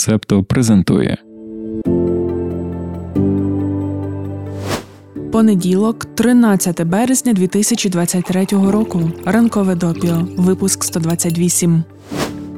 Септо презентує. Понеділок, 13 березня 2023 року. Ранкове допіо. Випуск 128.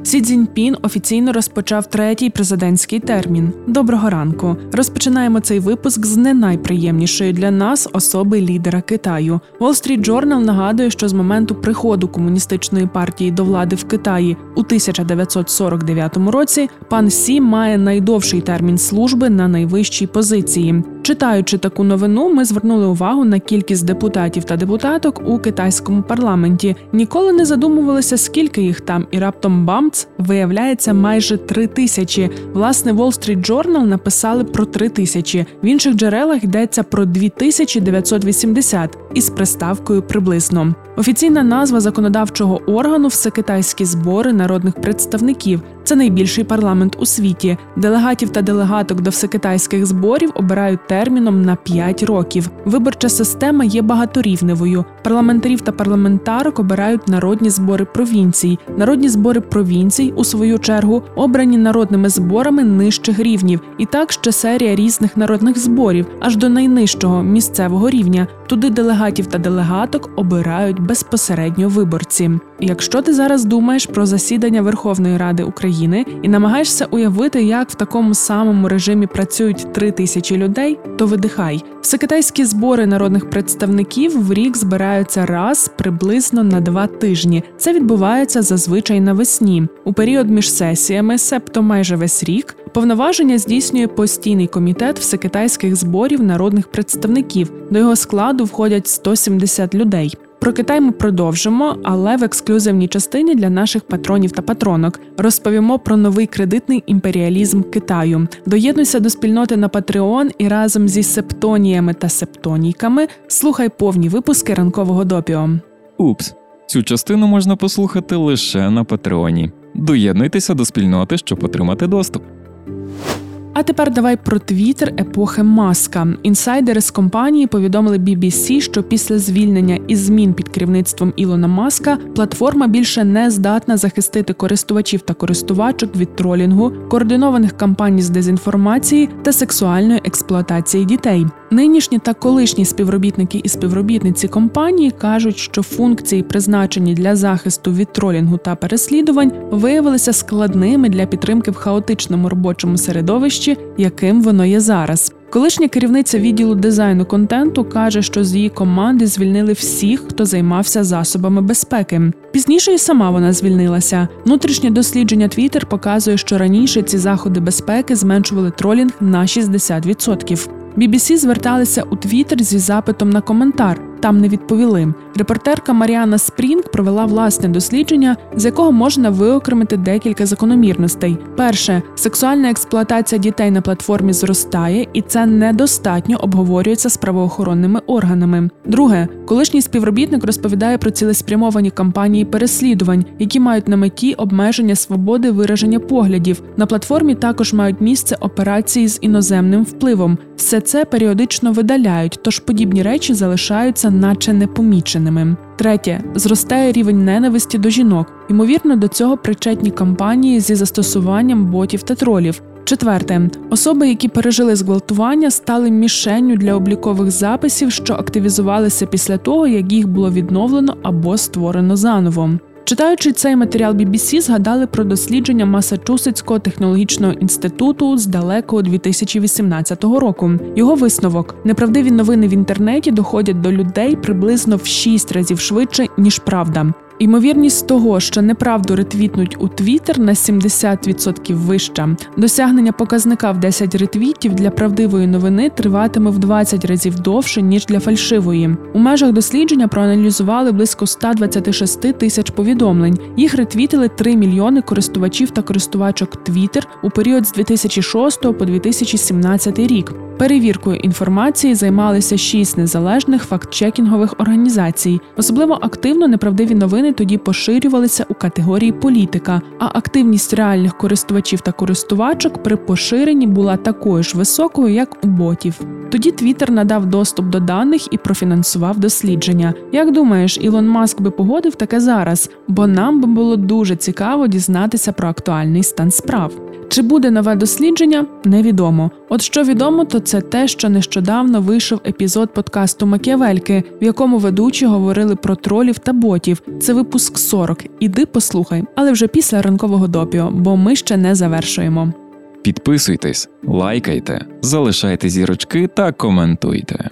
Сі Цзіньпін офіційно розпочав третій президентський термін. Доброго ранку. Розпочинаємо цей випуск з не найприємнішої для нас особи лідера Китаю. Wall Street Journal нагадує, що з моменту приходу комуністичної партії до влади в Китаї у 1949 році пан Сі має найдовший термін служби на найвищій позиції. Читаючи таку новину, ми звернули увагу на кількість депутатів та депутаток у китайському парламенті. Ніколи не задумувалися, скільки їх там, і раптом бамц виявляється майже три тисячі. Власне, Wall Street Journal написали про три тисячі. В інших джерелах йдеться про 2980 із приставкою приблизно. Офіційна назва законодавчого органу всекитайські збори народних представників. Це найбільший парламент у світі. Делегатів та делегаток до всекитайських зборів обирають терміном на 5 років. Виборча система є багаторівневою. Парламентарів та парламентарок обирають народні збори провінцій. Народні збори провінцій, у свою чергу, обрані народними зборами нижчих рівнів. І так ще серія різних народних зборів, аж до найнижчого місцевого рівня. Туди делегатів та делегаток обирають безпосередньо виборці. Якщо ти зараз думаєш про засідання Верховної Ради України і намагаєшся уявити, як в такому самому режимі працюють три тисячі людей, то видихай. Всекитайські збори народних представників в рік збираються раз приблизно на два тижні. Це відбувається зазвичай навесні. У період між сесіями, себто майже весь рік, повноваження здійснює постійний комітет всекитайських зборів народних представників. До його складу входять 170 людей. Про Китай ми продовжимо, але в ексклюзивній частині для наших патронів та патронок розповімо про новий кредитний імперіалізм Китаю. Доєднуйся до спільноти на Patreon і разом зі септоніями та септонійками слухай повні випуски ранкового допіо. Упс, цю частину можна послухати лише на Патреоні. Доєднуйтеся до спільноти, щоб отримати доступ. А тепер давай про твіттер епохи Маска. Інсайдери з компанії повідомили BBC, що після звільнення і змін під керівництвом Ілона Маска платформа більше не здатна захистити користувачів та користувачок від тролінгу, координованих кампаній з дезінформації та сексуальної експлуатації дітей. Нинішні та колишні співробітники і співробітниці компанії кажуть, що функції, призначені для захисту від тролінгу та переслідувань, виявилися складними для підтримки в хаотичному робочому середовищі, яким воно є зараз. Колишня керівниця відділу дизайну контенту каже, що з її команди звільнили всіх, хто займався засобами безпеки. Пізніше і сама вона звільнилася. Внутрішнє дослідження Twitter показує, що раніше ці заходи безпеки зменшували тролінг на 60%. BBC зверталися у Твіттер зі запитом на коментар. Там не відповіли. Репортерка Маріана Спрінг провела власне дослідження, з якого можна виокремити декілька закономірностей. Перше, сексуальна експлуатація дітей на платформі зростає, і це недостатньо обговорюється з правоохоронними органами. Друге, колишній співробітник розповідає про цілеспрямовані кампанії переслідувань, які мають на меті обмеження свободи вираження поглядів. На платформі також мають місце операції з іноземним впливом. Все це періодично видаляють, тож подібні речі залишаються наче непоміченими. Третє зростає рівень ненависті до жінок. Ймовірно, до цього причетні кампанії зі застосуванням ботів та тролів. Четверте, особи, які пережили зґвалтування, стали мішенню для облікових записів, що активізувалися після того, як їх було відновлено або створено заново. Читаючи цей матеріал BBC, згадали про дослідження Масачусетського технологічного інституту з далекого 2018 року. Його висновок: неправдиві новини в інтернеті доходять до людей приблизно в 6 разів швидше ніж правда. Ймовірність того, що неправду ретвітнуть у Твіттер на 70% вища. Досягнення показника в 10 ретвітів для правдивої новини триватиме в 20 разів довше ніж для фальшивої. У межах дослідження проаналізували близько 126 тисяч повідомлень. Їх ретвітили 3 мільйони користувачів та користувачок Twitter у період з 2006 по 2017 рік. Перевіркою інформації займалися шість незалежних фактчекінгових організацій. Особливо активно неправдиві новини тоді поширювалися у категорії політика, а активність реальних користувачів та користувачок при поширенні була такою ж високою, як у ботів. Тоді Твіттер надав доступ до даних і профінансував дослідження. Як думаєш, Ілон Маск би погодив таке зараз? Бо нам би було дуже цікаво дізнатися про актуальний стан справ. Чи буде нове дослідження, невідомо. От що відомо, то це те, що нещодавно вийшов епізод подкасту Макіавельки, в якому ведучі говорили про тролів та ботів. Це випуск 40. Іди послухай, але вже після ранкового допіо, бо ми ще не завершуємо. Підписуйтесь, лайкайте, залишайте зірочки та коментуйте.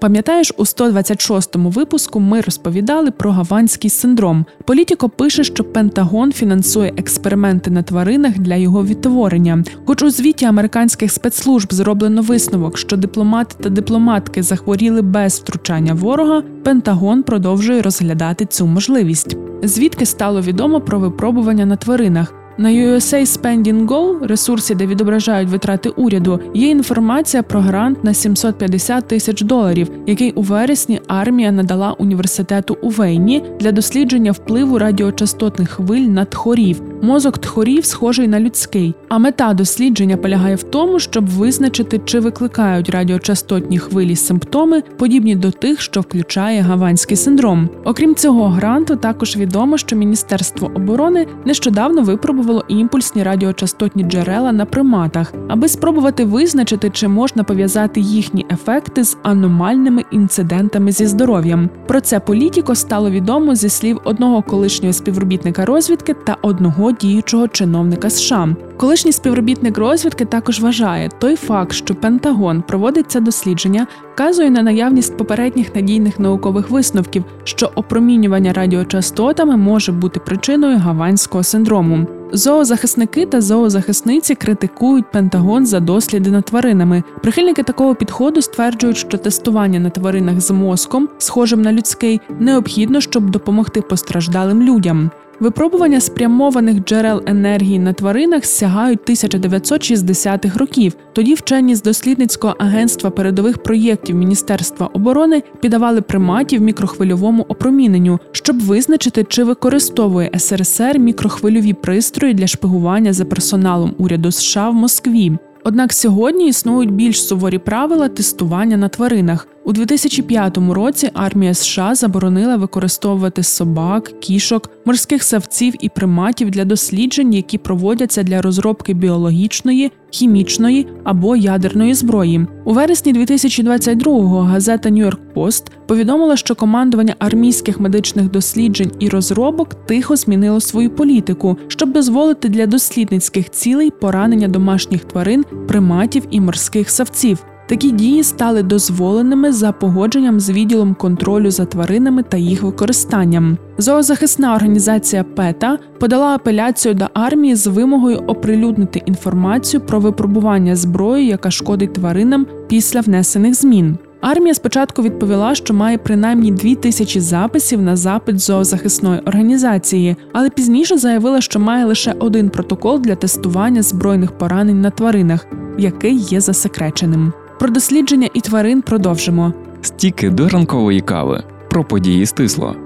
Пам'ятаєш, у 126-му випуску ми розповідали про гаванський синдром. Політіко пише, що Пентагон фінансує експерименти на тваринах для його відтворення. Хоч у звіті американських спецслужб зроблено висновок, що дипломати та дипломатки захворіли без втручання ворога, Пентагон продовжує розглядати цю можливість. Звідки стало відомо про випробування на тваринах? На USA Spending Go, ресурсі, де відображають витрати уряду, є інформація про грант на 750 тисяч доларів, який у вересні армія надала університету у Вейні для дослідження впливу радіочастотних хвиль на тхорів. Мозок тхорів схожий на людський. А мета дослідження полягає в тому, щоб визначити, чи викликають радіочастотні хвилі симптоми, подібні до тих, що включає гаванський синдром. Окрім цього гранту, також відомо, що Міністерство оборони нещодавно випробувало імпульсні радіочастотні джерела на приматах, аби спробувати визначити, чи можна пов'язати їхні ефекти з аномальними інцидентами зі здоров'ям. Про це політіко стало відомо зі слів одного колишнього співробітника розвідки та одного діючого чиновника США. Колишній співробітник розвідки також вважає, той факт, що Пентагон проводить це дослідження, вказує на наявність попередніх надійних наукових висновків, що опромінювання радіочастотами може бути причиною гаванського синдрому. Зоозахисники та зоозахисниці критикують Пентагон за досліди над тваринами. Прихильники такого підходу стверджують, що тестування на тваринах з мозком, схожим на людський, необхідно, щоб допомогти постраждалим людям. Випробування спрямованих джерел енергії на тваринах сягають 1960-х років. Тоді вчені з дослідницького агентства передових проєктів Міністерства оборони піддавали приматів мікрохвильовому опроміненню, щоб визначити, чи використовує СРСР мікрохвильові пристрої для шпигування за персоналом уряду США в Москві. Однак сьогодні існують більш суворі правила тестування на тваринах. У 2005 році армія США заборонила використовувати собак, кішок, морських савців і приматів для досліджень, які проводяться для розробки біологічної, хімічної або ядерної зброї. У вересні 2022-го газета New York Post повідомила, що командування армійських медичних досліджень і розробок тихо змінило свою політику, щоб дозволити для дослідницьких цілей поранення домашніх тварин, приматів і морських савців. Такі дії стали дозволеними за погодженням з відділом контролю за тваринами та їх використанням. Зоозахисна організація ПЕТА подала апеляцію до армії з вимогою оприлюднити інформацію про випробування зброї, яка шкодить тваринам після внесених змін. Армія спочатку відповіла, що має принаймні дві тисячі записів на запит зоозахисної організації, але пізніше заявила, що має лише один протокол для тестування збройних поранень на тваринах, який є засекреченим. Про дослідження і тварин продовжимо. Стіки до ранкової кави. Про події стисло.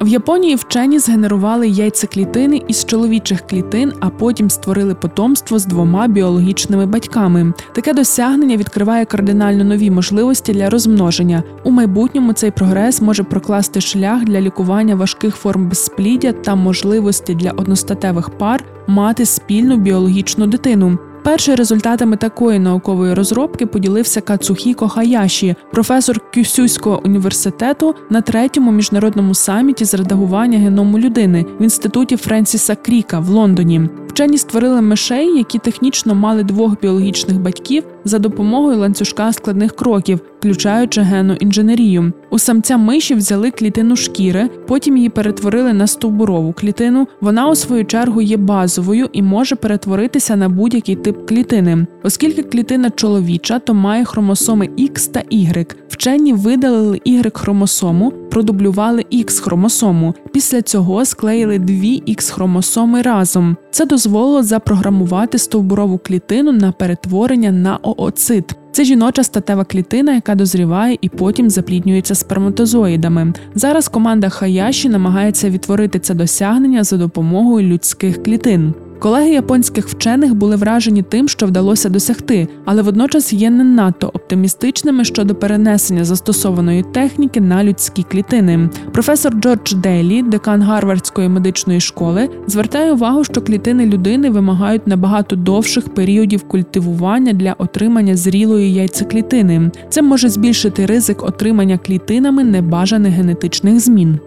В Японії вчені згенерували яйцеклітини із чоловічих клітин, а потім створили потомство з двома біологічними батьками. Таке досягнення відкриває кардинально нові можливості для розмноження. У майбутньому цей прогрес може прокласти шлях для лікування важких форм безспліддя та можливості для одностатевих пар мати спільну біологічну дитину. Першими результатами такої наукової розробки поділився Кацухіко Хаяші, професор Кюсюського університету на третьому міжнародному саміті з редагування геному людини в інституті Френсіса Кріка в Лондоні. Вчені створили мишей, які технічно мали двох біологічних батьків за допомогою ланцюжка складних кроків, включаючи генну інженерію. У самця миші взяли клітину шкіри, потім її перетворили на стовбурову клітину. Вона, у свою чергу, є базовою і може перетворитися на будь-який тип клітини. Оскільки клітина чоловіча, то має хромосоми X та Y. Вчені видалили Y хромосому, продублювали X хромосому. Після цього склеїли дві X хромосоми разом. Це дозволило запрограмувати стовбурову клітину на перетворення на ооцит. Це жіноча статева клітина, яка дозріває і потім запліднюється сперматозоїдами. Зараз команда Хаяші намагається відтворити це досягнення за допомогою людських клітин. Колеги японських вчених були вражені тим, що вдалося досягти, але водночас є не надто оптимістичними щодо перенесення застосованої техніки на людські клітини. Професор Джордж Дейлі, декан Гарвардської медичної школи, звертає увагу, що клітини людини вимагають набагато довших періодів культивування для отримання зрілої яйцеклітини. Це може збільшити ризик отримання клітинами небажаних генетичних змін.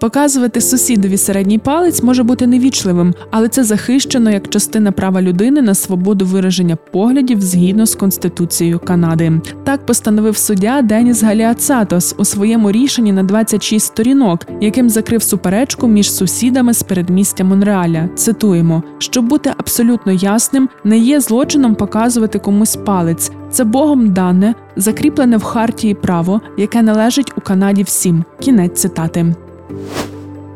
Показувати сусідові середній палець може бути невічливим, але це захищено як частина права людини на свободу вираження поглядів згідно з Конституцією Канади. Так постановив суддя Деніс Галіацатос у своєму рішенні на 26 сторінок, яким закрив суперечку між сусідами з передмістя Монреаля. Цитуємо: щоб бути абсолютно ясним, не є злочином показувати комусь палець. Це Богом дане, закріплене в хартії право, яке належить у Канаді всім. Кінець цитати.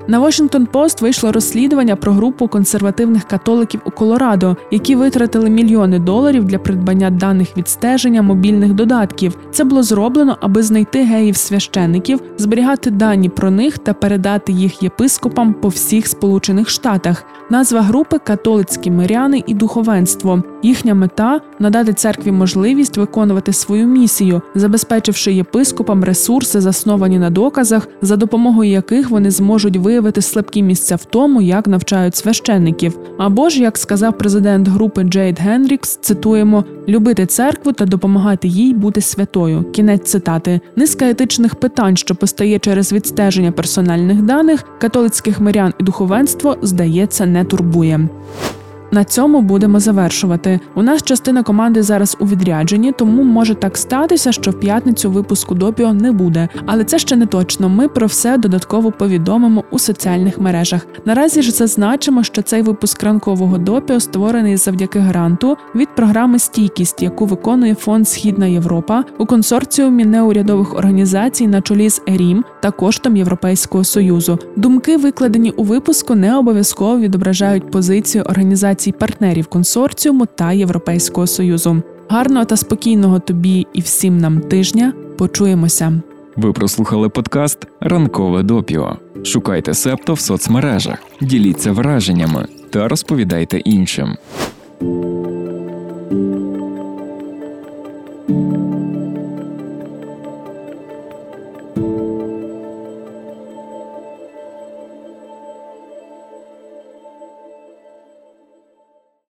На Washington Post вийшло розслідування про групу консервативних католиків у Колорадо, які витратили мільйони доларів для придбання даних відстеження мобільних додатків. Це було зроблено, аби знайти геїв священників, зберігати дані про них та передати їх єпископам по всіх Сполучених Штатах. Назва групи католицькі миряни і духовенство. Їхня мета надати церкві можливість виконувати свою місію, забезпечивши єпископам ресурси, засновані на доказах, за допомогою яких вони зможуть виявити слабкі місця в тому, як навчають священників. Або ж, як сказав президент групи Джейд Генрікс, цитуємо: любити церкву та допомагати їй бути святою. Кінець цитати. Низка етичних питань, що постає через відстеження персональних даних, католицьких мирян і духовенство, здається, не турбує. На цьому будемо завершувати. У нас частина команди зараз у відрядженні, тому може так статися, що в п'ятницю випуску допіо не буде. Але це ще не точно. Ми про все додатково повідомимо у соціальних мережах. Наразі ж зазначимо, що цей випуск ранкового допіо створений завдяки гранту від програми Стійкість, яку виконує фонд Східна Європа у консорціумі неурядових організацій на чолі з ЕРІМ та коштом Європейського союзу. Думки, викладені у випуску, не обов'язково відображають позицію організацій партнерів консорціуму та Європейського союзу. Гарного та спокійного тобі і всім нам тижня. Почуємося. Ви прослухали подкаст Ранкове допіо. Шукайте септо в соцмережах, діліться враженнями та розповідайте іншим.